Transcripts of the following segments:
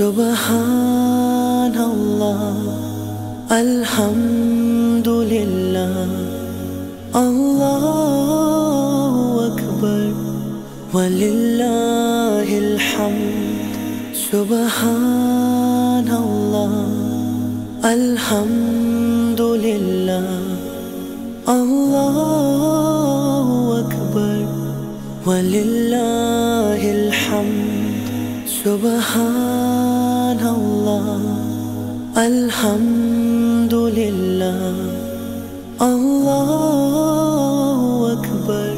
سبحان الله. الحمد لله الله أكبر. ولله الحمد. سبحان الله. الحمد لله الله أكبر. ولله سبحان الله الحمد لله الله أكبر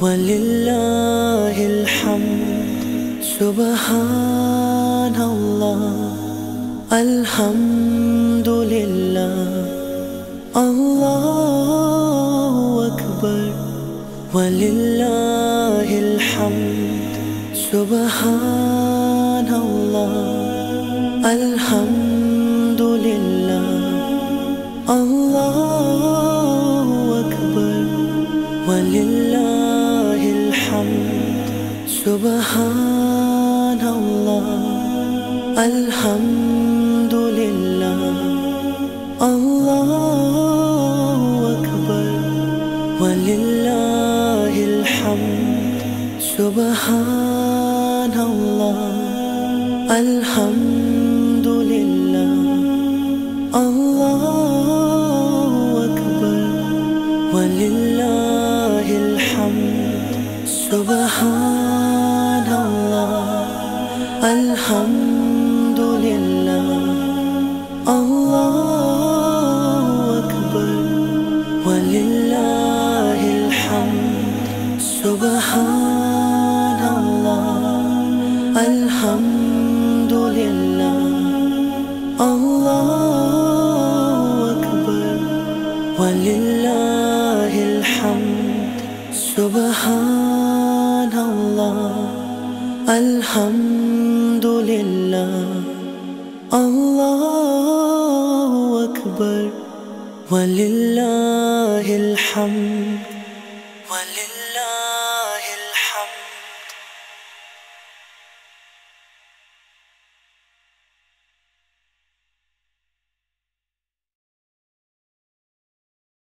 ولله الحمد سبحان الله الحمد لله الله أكبر ولله الحمد. سبحان الله. الحمد لله الله أكبر. ولله الحمد. سبحان الله. الحمد سبحان الله. الحمد لله الله أكبر. ولله الحمد. سبحان الله. الحمد لله الله أكبر. ولله الحمد. سبحان الحمد لله. الله أكبر. ولله الحمد. سبحان الله. الحمد لله. الله أكبر. ولله الحمد. ولله